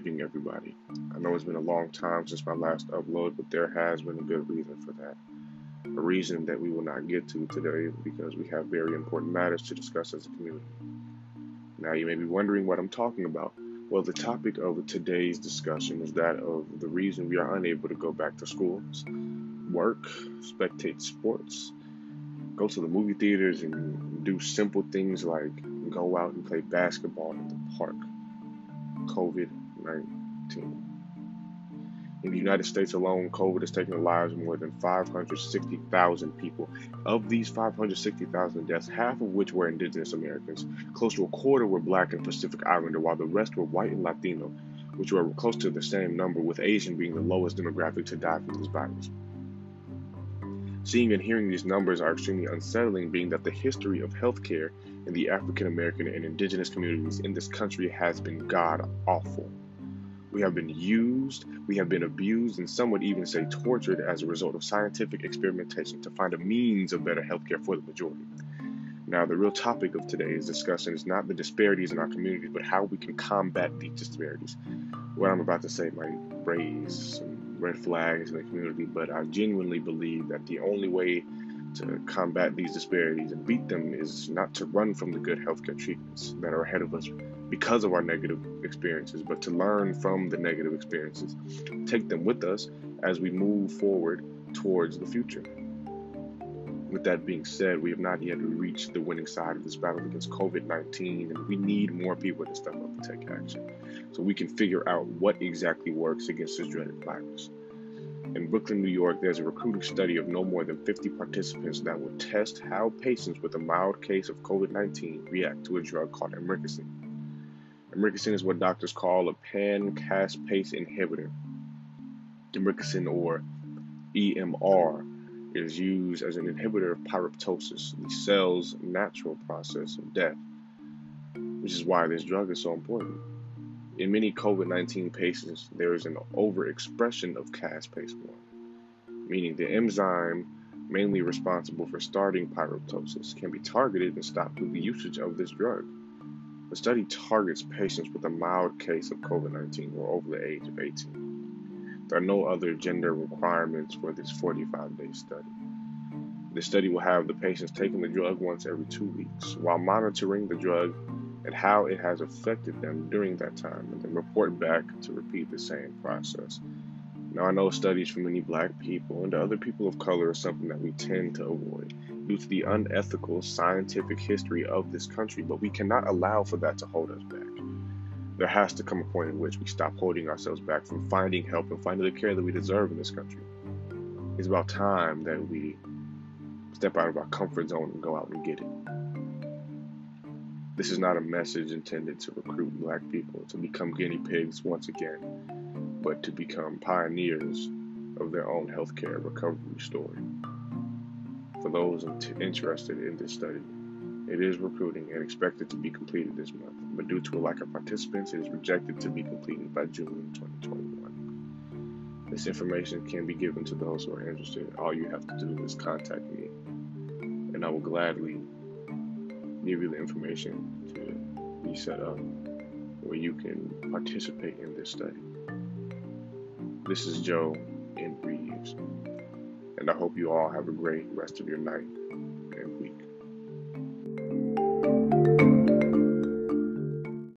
evening, everybody. I know it's been a long time since my last upload, but there has been a good reason for that. A reason that we will not get to today because we have very important matters to discuss as a community. Now, you may be wondering what I'm talking about. Well, the topic of today's discussion is that of the reason we are unable to go back to schools, work, spectate sports, go to the movie theaters, and do simple things like go out and play basketball in the park. COVID 19. In the United States alone, COVID has taken the lives of more than 560,000 people. Of these 560,000 deaths, half of which were indigenous Americans, close to a quarter were black and Pacific Islander, while the rest were white and Latino, which were close to the same number, with Asian being the lowest demographic to die from this virus. Seeing and hearing these numbers are extremely unsettling, being that the history of healthcare in the African American and indigenous communities in this country has been god awful. We have been used, we have been abused, and some would even say tortured as a result of scientific experimentation to find a means of better healthcare for the majority. Now, the real topic of today's discussion is not the disparities in our communities, but how we can combat these disparities. What I'm about to say might raise some red flags in the community, but I genuinely believe that the only way to combat these disparities and beat them is not to run from the good healthcare treatments that are ahead of us because of our negative experiences, but to learn from the negative experiences, take them with us as we move forward towards the future. With that being said, we have not yet reached the winning side of this battle against COVID 19, and we need more people to step up and take action so we can figure out what exactly works against this dreaded virus. In Brooklyn, New York, there's a recruiting study of no more than 50 participants that will test how patients with a mild case of COVID 19 react to a drug called emricasan. Emricasan is what doctors call a pan caspase inhibitor. Emricasan, or EMR, is used as an inhibitor of pyroptosis, the cell's natural process of death, which is why this drug is so important. In many COVID 19 patients, there is an overexpression of caspase-1, meaning the enzyme mainly responsible for starting pyroptosis can be targeted and stopped through the usage of this drug. The study targets patients with a mild case of COVID 19 or over the age of 18. There are no other gender requirements for this 45 day study. The study will have the patients taking the drug once every two weeks while monitoring the drug and how it has affected them during that time, and then report back to repeat the same process. Now, I know studies from many black people and other people of color are something that we tend to avoid due to the unethical scientific history of this country, but we cannot allow for that to hold us back. There has to come a point in which we stop holding ourselves back from finding help and finding the care that we deserve in this country. It's about time that we step out of our comfort zone and go out and get it. This is not a message intended to recruit black people to become guinea pigs once again, but to become pioneers of their own healthcare recovery story. For those interested in this study, it is recruiting and expected to be completed this month, but due to a lack of participants, it is projected to be completed by June 2021. This information can be given to those who are interested. All you have to do is contact me, and I will gladly give you the information to be set up where you can participate in this study. This is Joe in Reeves, and I hope you all have a great rest of your night.